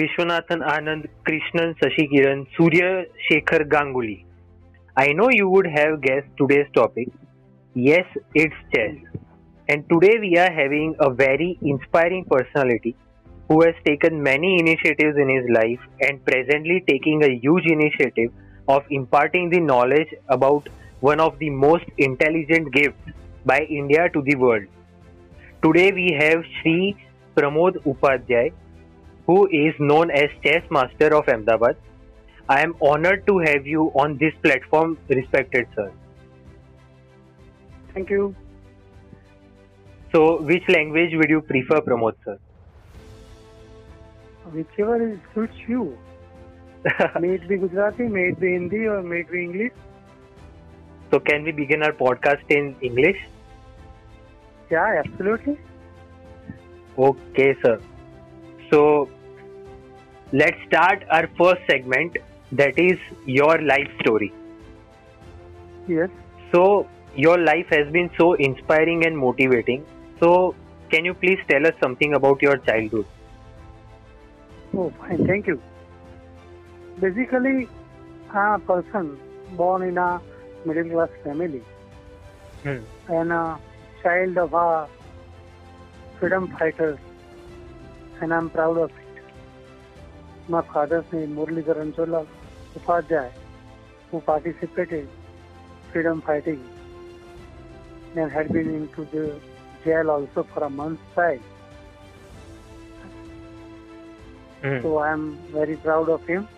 Vishwanathan Anand, Krishnan Sashikiran, Surya Shekhar Ganguly. I know you would have guessed today's topic. Yes, it's chess. And today we are having a very inspiring personality who has taken many initiatives in his life and presently taking a huge initiative of imparting the knowledge about one of the most intelligent gifts by India to the world. Today we have Sri Pramod Upadhyay, who is known as Chess Master of Ahmedabad. I am honored to have you on this platform, respected sir. Thank you. So, which language would you prefer, Pramod sir? Whichever suits you. may it be Gujarati, may it be Hindi, or may it be English. So, can we begin our podcast in English? Yeah, absolutely. Okay, sir. So, let's start our first segment that is your life story. Yes. So, your life has been so inspiring and motivating. So, can you please tell us something about your childhood? Oh, fine. Thank you. Basically, I'm a person born in a middle class family Hmm. and a child of a freedom fighters, and I'm proud of. My father's name Murli Ranchola Upadhyay, who participated freedom fighting and had been into the jail also for a month's time. Hmm. So I am very proud of him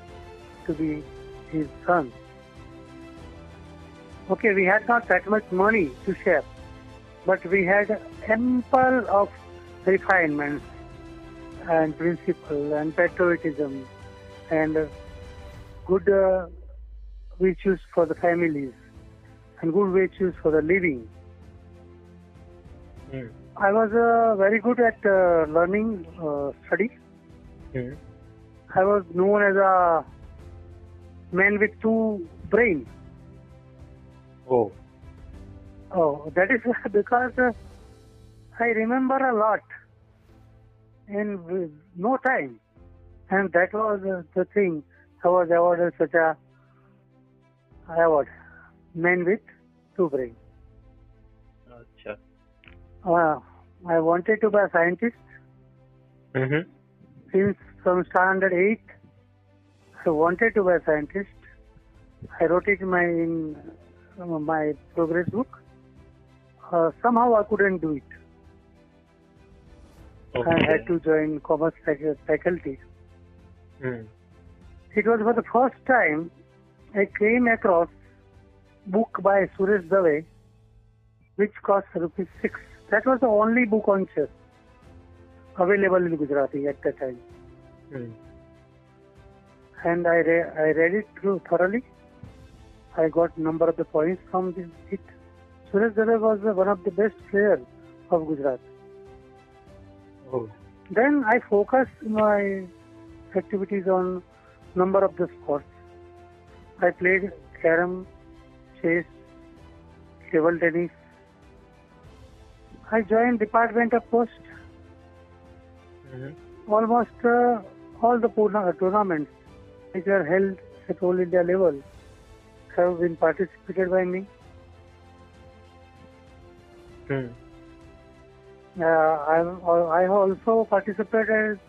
to be his son. Okay, we had not that much money to share, but we had ample of refinements and principle and patriotism and good uh, virtues for the families and good virtues for the living. Hmm. I was uh, very good at uh, learning uh, study. Hmm. I was known as a man with two brains. Oh. Oh, that is because uh, I remember a lot in with no time, and that was the thing. I was awarded such a award, man with two brains. Uh, I wanted to be a scientist Mm-hmm. since from standard eight. I wanted to be a scientist. I wrote it in my in uh, my progress book. Uh, somehow I couldn't do it. I had to join commerce fac- faculty. Hmm. It was for the first time I came across book by Suresh Dave, which cost rupees six. That was the only book on chess available in Gujarati at that time. Hmm. and I, re- I read it through thoroughly. I got number of the points from this it. Suresh Dave was one of the best players of Gujarat. Oh. Then I focused my activities on number of the sports. I played carom, chess, table tennis. I joined Department of Post. Mm-hmm. Almost uh, all the tourna- tournaments which are held at all India level have been participated by me. Hmm. Uh, I, I also participated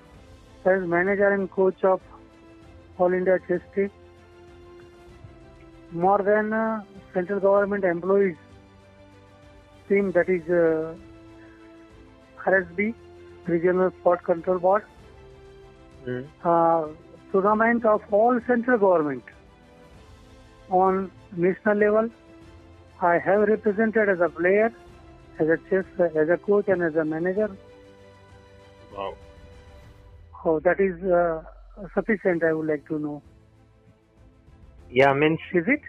as manager and coach of All India Chess Team. More than uh, central government employees team that is uh, RSB, Regional Sport Control Board, Hmm. uh, tournament of all central government on national level. I have represented as a player, as a chess, as a coach, and as a manager. Wow. Oh, that is uh, sufficient. I would like to know. Yeah, means Is it?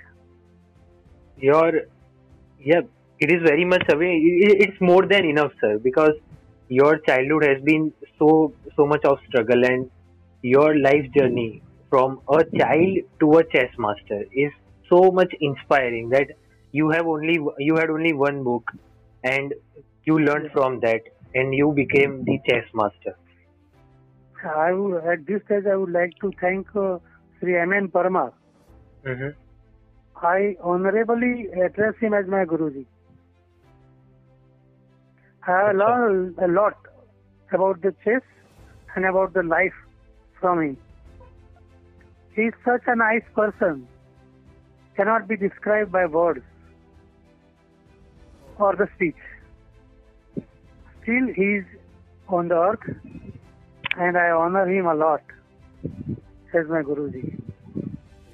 your yeah, it is very much away. It's more than enough, sir, because your childhood has been so so much of struggle and your life journey from a child to a chess master is so much inspiring that you have only you had only one book and you learned from that and you became the chess master I would, at this stage, I would like to thank uh, Sri M.N. Parmar. hmm I honorably address him as my Guruji. I have learned a lot about the chess and about the life from him. He is such a nice person, cannot be described by words or the speech. Still, he is on the earth, and I honor him a lot as my Guruji.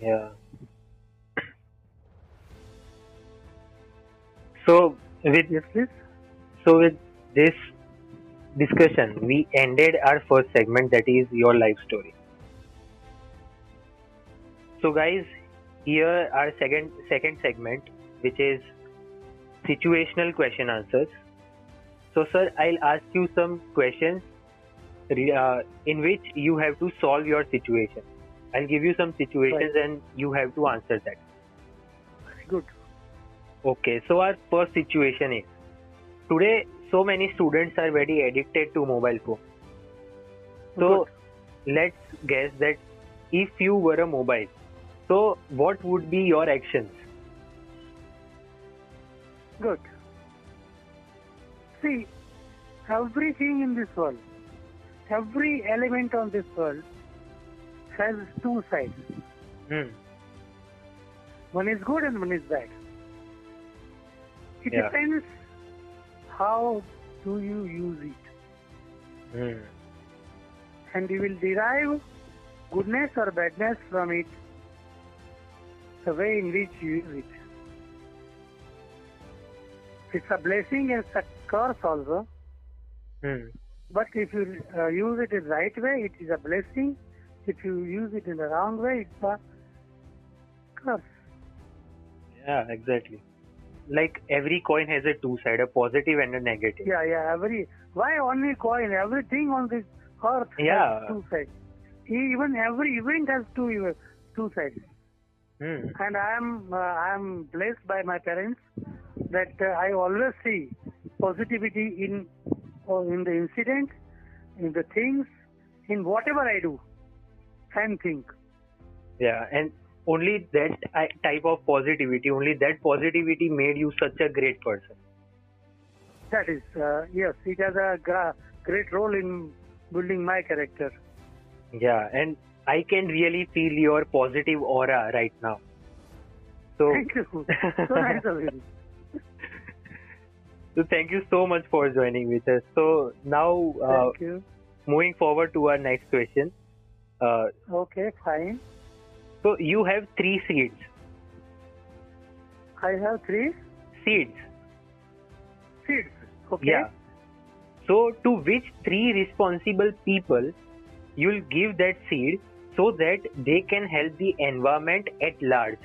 Yeah. So with Yes, please. so with this discussion, we ended our first segment that is your life story. So guys, here our second second segment, which is situational question answers. So sir, I'll ask you some questions uh, in which you have to solve your situation. I'll give you some situations and you have to answer that. Good. Okay, so our first situation is today so many students are very addicted to mobile phone. So let's guess that if you were a mobile, so what would be your actions? Good. See, everything in this world, every element on this world has two sides. Hmm. One is good and one is bad. It Yeah. depends how do you use it. Hmm. And you will derive goodness or badness from it, the way in which you use it. It's a blessing and a curse also. Hmm. But if you uh, use it in the right way, it is a blessing. If you use it in the wrong way, it's a curse. Yeah, exactly. Like every coin has a two side, a positive and a negative. Yeah, yeah. Every why only coin? Everything on this earth Yeah. has two sides. Even every event has two two sides. Hmm. And I am uh, I am blessed by my parents that uh, I always see positivity in uh, in the incident, in the things, in whatever I do and think. Yeah, and only that type of positivity, only that positivity made you such a great person. That is, uh, yes, it has a gra- great role in building my character. Yeah, and I can really feel your positive aura right now. So, Thank you. So nice of you. so thank you so much for joining with us. So now, uh, moving forward to our next question. Uh, Okay, fine. so you have three seeds. I have three Seeds. seeds. Okay. Yeah. So to which three responsible people you'll give that seed so that they can help the environment at large?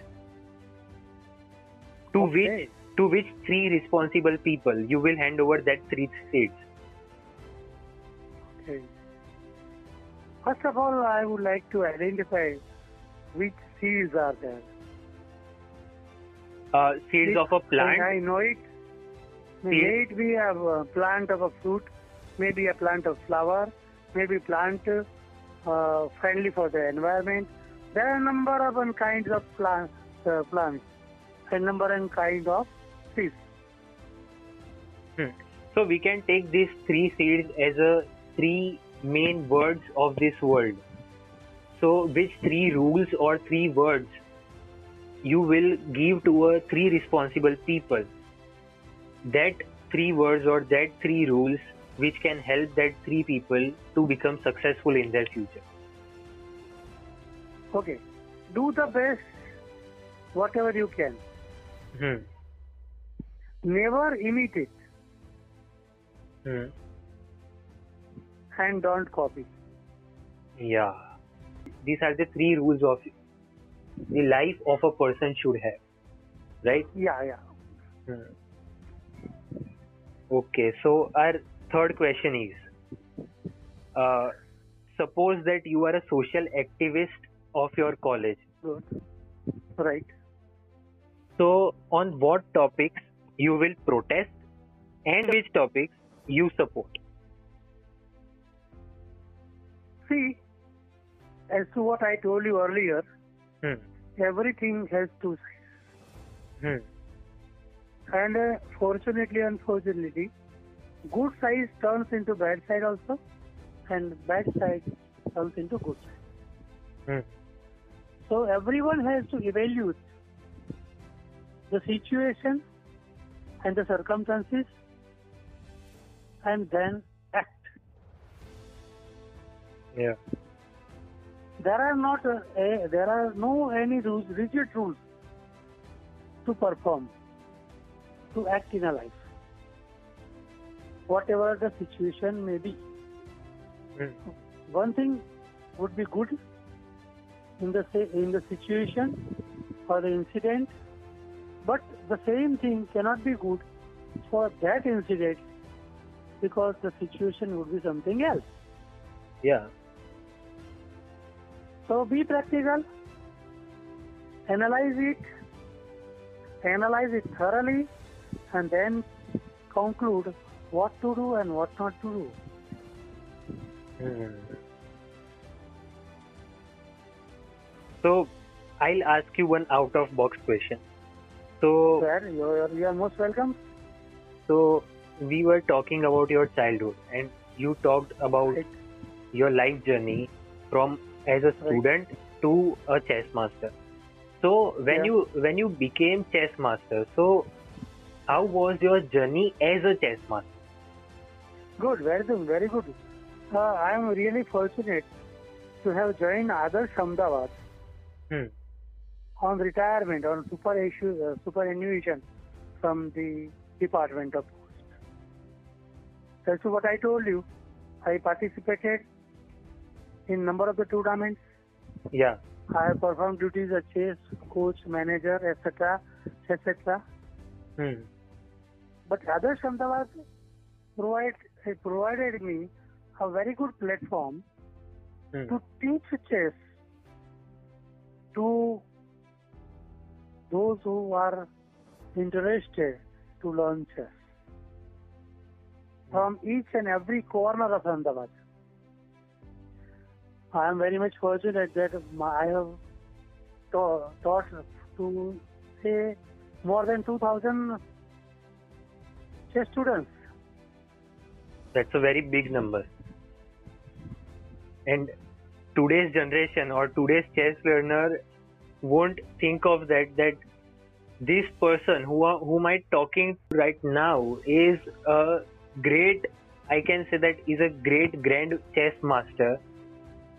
To which Okay. To which three responsible people you will hand over that three seeds? Okay. First of all, I would like to identify which seeds are there. Uh, seeds If of a plant. I know it. May it be a plant of a fruit, maybe a plant of flower, maybe plant uh, friendly for the environment. There are a number of kinds of plant, uh, plants, a number and kind of seeds. Hmm. So we can take these three seeds as a three main words of this world. So which three rules or three words you will give to a three responsible people? That three words or that three rules which can help that three people to become successful in their future. Okay. Do the best, whatever you can. Hmm. Never imitate Hmm. and don't copy. Yeah. These are the three rules of the life of a person should have. Right? Yeah, yeah. Hmm. Okay, so our third question is uh, suppose that you are a social activist of your college. Right. So, on what topics you will protest and which topics you support? See, as to what I told you earlier, Hmm. everything has two sides. Hmm. And uh, fortunately, unfortunately, good side turns into bad side also, and bad side turns into good side. Hmm. So everyone has to evaluate the situation and the circumstances, and then act. Yeah. There are not uh, a, there are no any rules, rigid rules to perform, to act in a life, whatever the situation may be. Hmm. One thing would be good in the in the situation or the incident, but the same thing cannot be good for that incident because the situation would be something else. Yeah. So be practical, analyze it, analyze it thoroughly, and then conclude what to do and what not to do. Hmm. So, I'll ask you one out of box question. So, Sir, you are, you are most welcome. so we were talking about your childhood, and you talked about Right. your life journey from as a student to a chess master. So, when Yeah. you when you became chess master, so how was your journey as a chess master? Good, very good, very good. Uh, I am really fortunate to have joined Adarsh Ahmedabad Hmm. On retirement, on super issue, uh, superannuation from the Department of Post. That's what I told you. I participated in number of the tournaments. Yeah. I have performed duties as chess coach, manager, etc., etc. Hmm. But Adarsh Ahmedabad provide, provided me a very good platform Hmm. to teach chess to those who are interested to learn chess from each and every corner of Ahmedabad. I am very much fortunate that I have ta- taught to say more than 2,000 chess students. That's a very big number. And today's generation or today's chess learner won't think of that that this person who are, whom I'm talking to right now is a great I can say that is a great grand chess master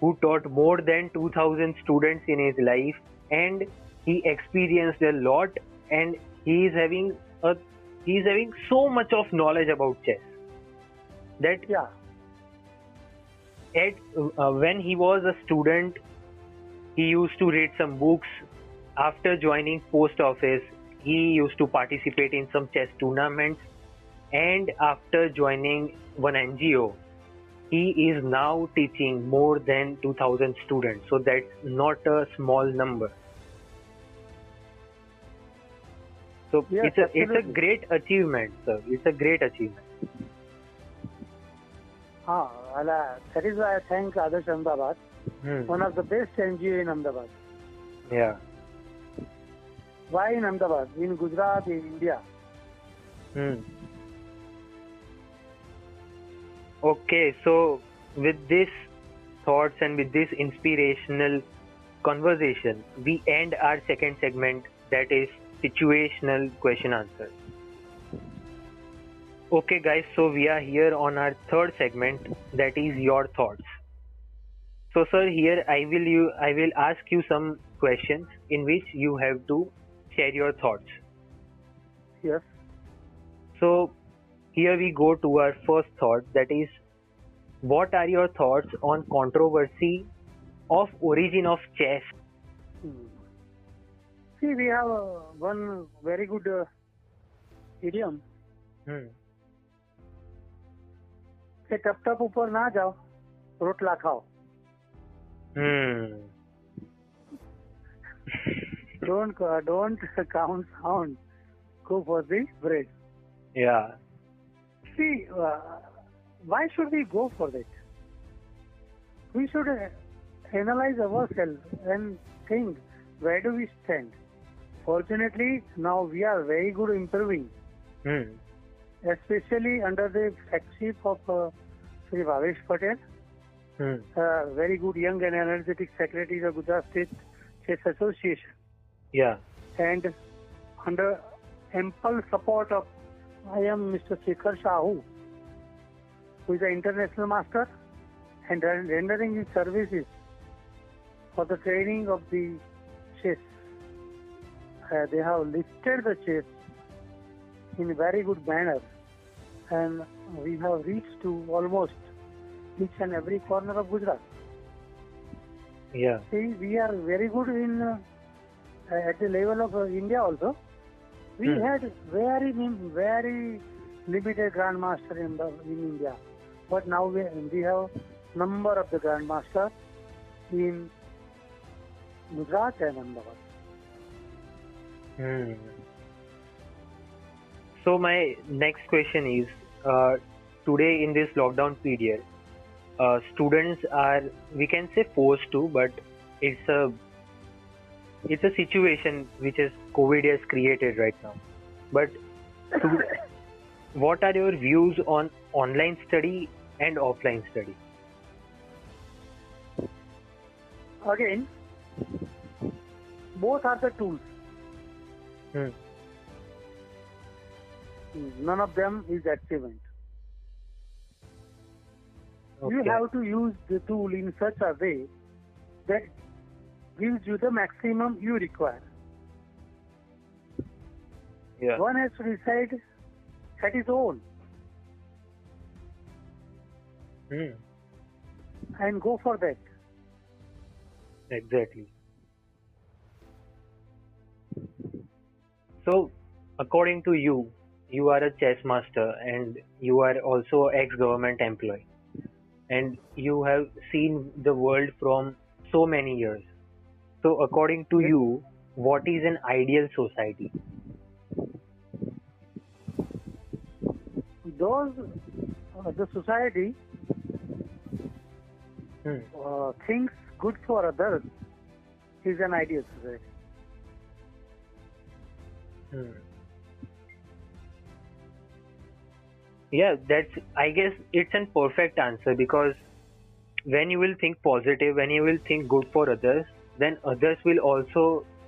who taught more than 2000 students in his life and he experienced a lot and he is having a he is having so much of knowledge about chess that Yeah, at uh, when he was a student he used to read some books. After joining post office he used to participate in some chess tournaments. And after joining one ngo he is now teaching more than 2000 students. So that's not a small number. So Yes, it's a it's a great achievement sir. It's a great achievement. Ah, ala- that is why I thank Adarsh Ahmedabad, Hmm. one of the best NGO in Ahmedabad. yeah Why in Ahmedabad? In Gujarat, in India. Hmm. Okay, so with this thoughts and with this inspirational conversation, we end our second segment that is situational question answer. Okay, guys, so we are here on our third segment that is your thoughts. So, sir, here I will you I will ask you some questions in which you have to share your thoughts. Yes. So here we go to our first thought that is what are your thoughts on controversy of origin of chess? Hmm. See, we have uh, one very good uh, idiom. Hmm. કે ટપ ટપ ઉપર ના જાઓ રોટલા ખાઓ Hmm. don't uh, don't count sound go for the bread Yeah. see uh, why should we go for that we should uh, analyze ourselves and think where do we stand. Fortunately, now we are very good improving, Hmm. Especially under the flagship of uh, Sri Bhavesh Patel, Hmm. uh, very good young and energetic secretary of Gujarat State Chess Association, Yeah. and under ample support of I am Mr. Shekhar Shahu, who is an international master and rendering his services for the training of the chess. Uh, they have lifted the chess in a very good manner and we have reached to almost each and every corner of Gujarat. Yeah. See, we are very good in uh, at the level of uh, India also. We Hmm. had very very limited grandmaster in the in India, but now we we have number of the grandmaster in Gujarat and Ahmedabad. Hmm. So my next question is, uh, today in this lockdown period, uh, students are we can say forced to, but it's a it's a situation which is COVID has created right now. But to, what are your views on online study and offline study? Again, both are the tools. Hmm. None of them is achievement. You have to use the tool in such a way that gives you the maximum you require. Yeah. One has to decide at his own Hmm. and go for that. Exactly. So, according to you, you are a chess master and you are also ex-government employee, and you have seen the world from so many years. So, according to you, what is an ideal society? Those, uh, the society Hmm. uh, thinks good for others is an ideal society. Hmm. Yeah, that's. I guess it's an perfect answer because when you will think positive, when you will think good for others, then others will also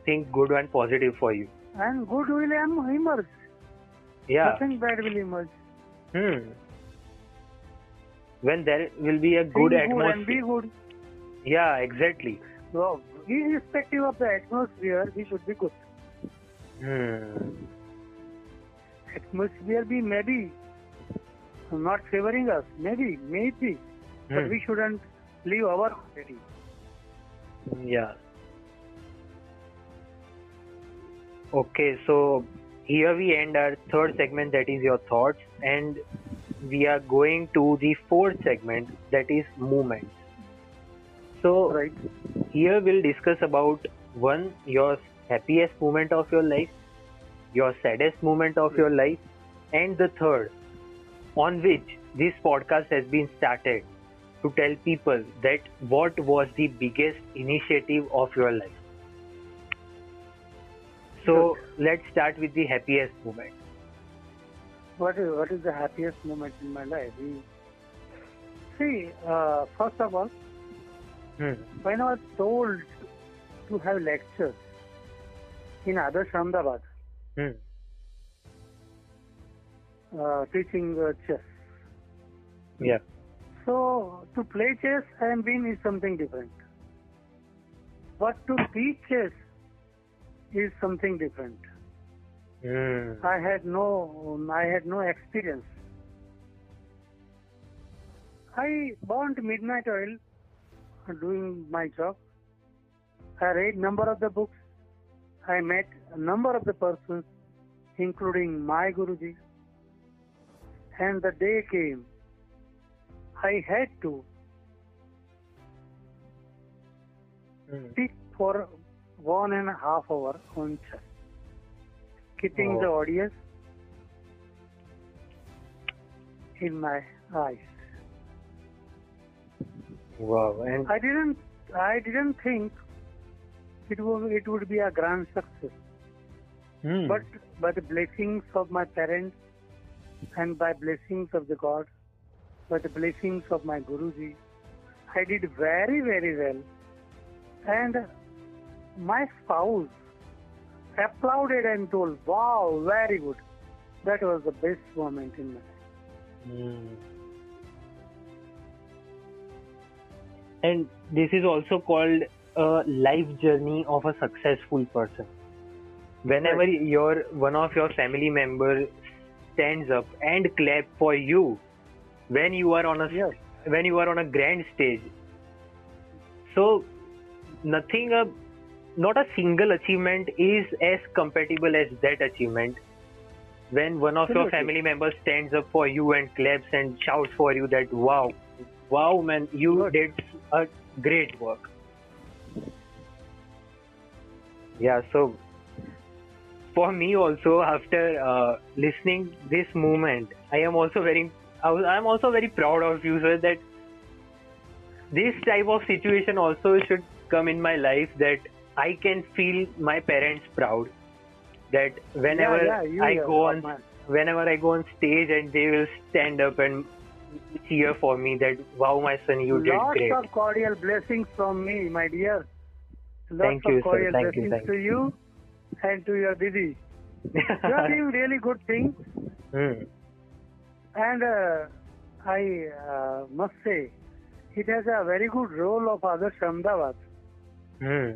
think good and positive for you. And good will em- emerge. Yeah. Nothing bad will emerge. Hmm. When there will be a good Think good and be atmosphere. good. Yeah, exactly. So, irrespective of the atmosphere, we should be good. Hmm. Atmosphere be maybe not favoring us, maybe, maybe, but Hmm. we shouldn't leave our quality. Yeah. Okay, so here we end our third segment that is your thoughts and we are going to the fourth segment that is movements. So Right. here we'll discuss about one your happiest moment of your life, your saddest moment of your life, and the third on which this podcast has been started to tell people that what was the biggest initiative of your life. So let's start with the happiest moment. What is, what is the happiest moment in my life? See, uh, first of all, Hmm. when I was told to have lectures in Adarsh Ahmedabad, Hmm. Uh, teaching uh, chess. Yeah. So to play chess and win is something different. But to teach chess is something different. Hmm. I had no I had no experience. I burnt midnight oil doing my job. I read number of the books. I met a number of the persons, including my Guruji. And the day came. I had to Hmm. speak for one and a half hour on chess, keeping Oh. the audience in my eyes. Wow. And I didn't I didn't think it would it would be a grand success. hmm, But by the blessings of my parents and by blessings of the God, by the blessings of my Guruji, I did very, very well. And my spouse applauded and told, Wow, very good. That was the best moment in my life. hmm. And this is also called a life journey of a successful person. Whenever Right. your one of your family member stands up and clap for you when you are on a Yes. when you are on a grand stage. So nothing a not a single achievement is as compatible as that achievement. When one of your family members stands up for you and claps and shouts for you that wow, wow man, you Good. did a great work. Yeah, so for me also after uh, listening this movement, I am also very I I'm also very proud of you, sir, that this type of situation also should come in my life that I can feel my parents proud. That whenever yeah, yeah, I go on, man. whenever I go on stage and they will stand up and cheer for me that wow, my son, you did great. Lots of cordial blessings from me, my dear. Lots Thank of you, sir. cordial Thank you, blessings thank to you and to your Didi. You are doing really good things. Hmm. And uh, I uh, must say, it has a very good role of Adarsh Ahmedabad Hmm.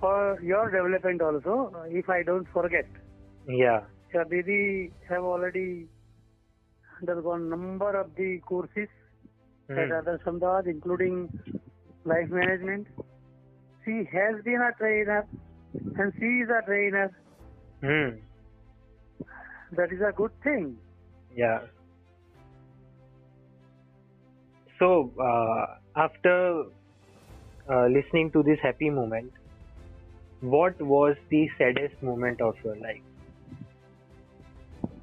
for your development also, uh, if I don't forget. Yeah. Your Didi have already undergone number of the courses at Hmm. Adarsh Ahmedabad, including life management. She has been a trainer and she is a trainer. Hmm. That is a good thing. Yeah. So, uh, after uh, listening to this happy moment, what was the saddest moment of your life?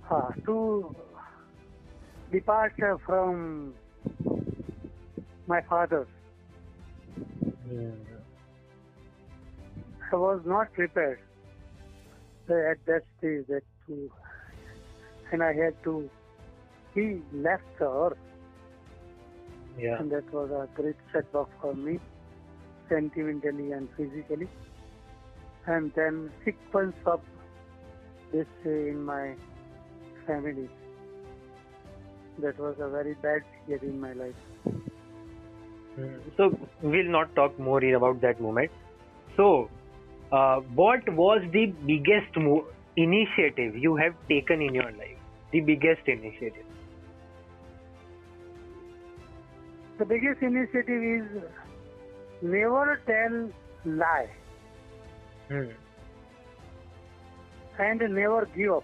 Uh, to depart from my father, Hmm. I was not prepared at that stage that to, and I had to, he left the earth Yeah. and that was a great setback for me, sentimentally and physically. And then sequence of this in my family. That was a very bad period in my life. Hmm. So, we'll not talk more about that moment. So, uh, what was the biggest mo- initiative you have taken in your life? The biggest initiative? The biggest initiative is never tell lie Hmm. and never give up.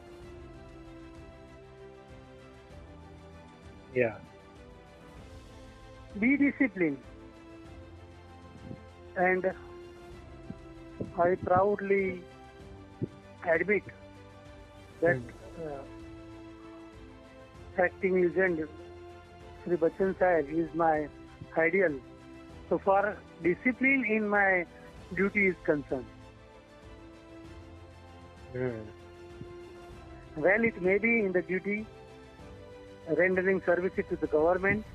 Yeah. Be disciplined. And I proudly admit that uh, acting legend Sri Bachchan Sahib is my ideal. So far discipline in my duty is concerned. Hmm. Well, it may be in the duty rendering services to the government,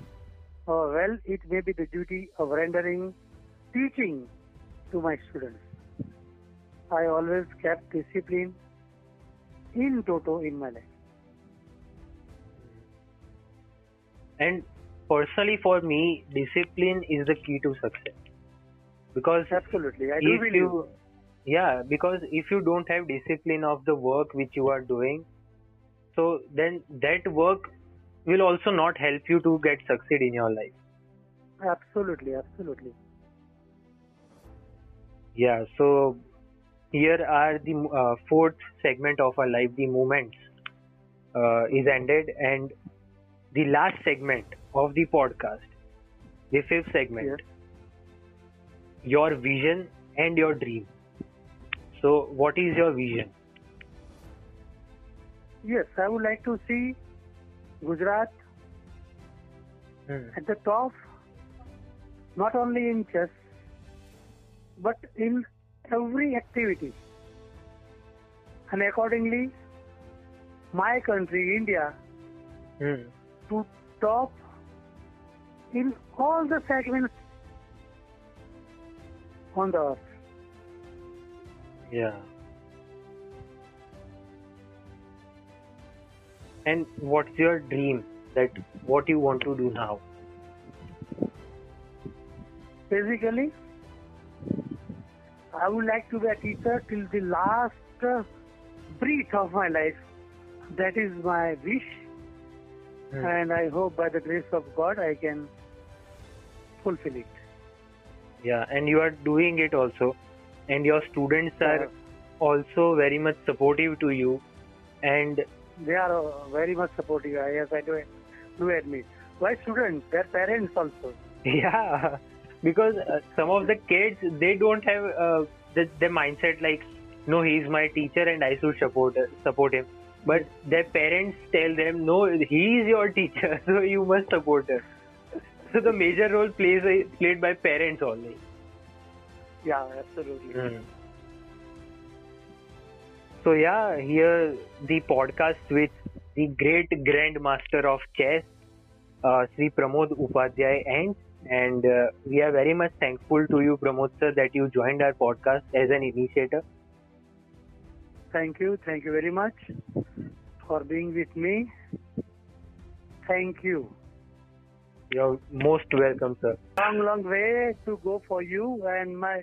or well, it may be the duty of rendering teaching to my students. I always kept discipline in toto in my life. And personally, for me, discipline is the key to success. Because Absolutely, I do if believe. you, yeah, because if you don't have discipline of the work which you are doing, so then that work will also not help you to get succeed in your life. Absolutely, absolutely. Yeah, so here are the uh, fourth segment of our life, the moments, uh, is ended, and the last segment of the podcast, the fifth segment, Yes. your vision and your dream. So, what is your vision? Yes, I would like to see Gujarat Hmm. at the top not only in chess, but in every activity. And accordingly, my country, India, Hmm. to top in all the segments on the earth. Yeah. And what's your dream? That what you want to do now? Basically, I would like to be a teacher till the last uh, breath of my life. That is my wish, Hmm. and I hope by the grace of God I can fulfill it. Yeah, and you are doing it also, and your students are Uh, also very much supportive to you, and they are uh, very much supportive. Yes, I do, do admit. Why students? Their parents also. yeah, because uh, some of the kids they don't have uh, the, the mindset like, no, he's my teacher and I should support support him. But their parents tell them, no, he is your teacher, so you must support him. So the major role plays played by parents only. Yeah, absolutely. So yeah, here the podcast with the great grandmaster of chess, uh, Sri Pramod Upadhyay ends. And uh, we are very much thankful to you, Pramod sir, that you joined our podcast as an initiator. Thank you. Thank you very much for being with me. Thank you. You're most welcome, sir. Long, long way to go for you and my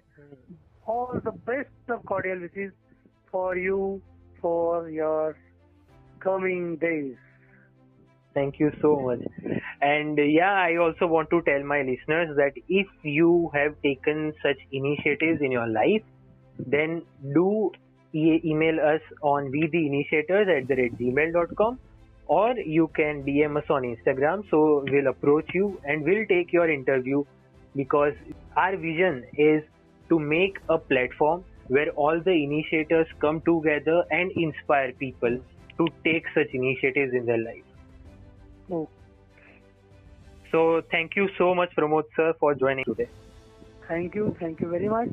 all the best of cordial wishes for you for your coming days. Thank you so much. And yeah, I also want to tell my listeners that if you have taken such initiatives in your life, then do e- email us on we the initiators at the rate gmail.com or you can DM us on Instagram. So we'll approach you and we'll take your interview because our vision is to make a platform where all the initiators come together and inspire people to take such initiatives in their life. So thank you so much, Pramod sir, for joining today. thank you. Thank you very much.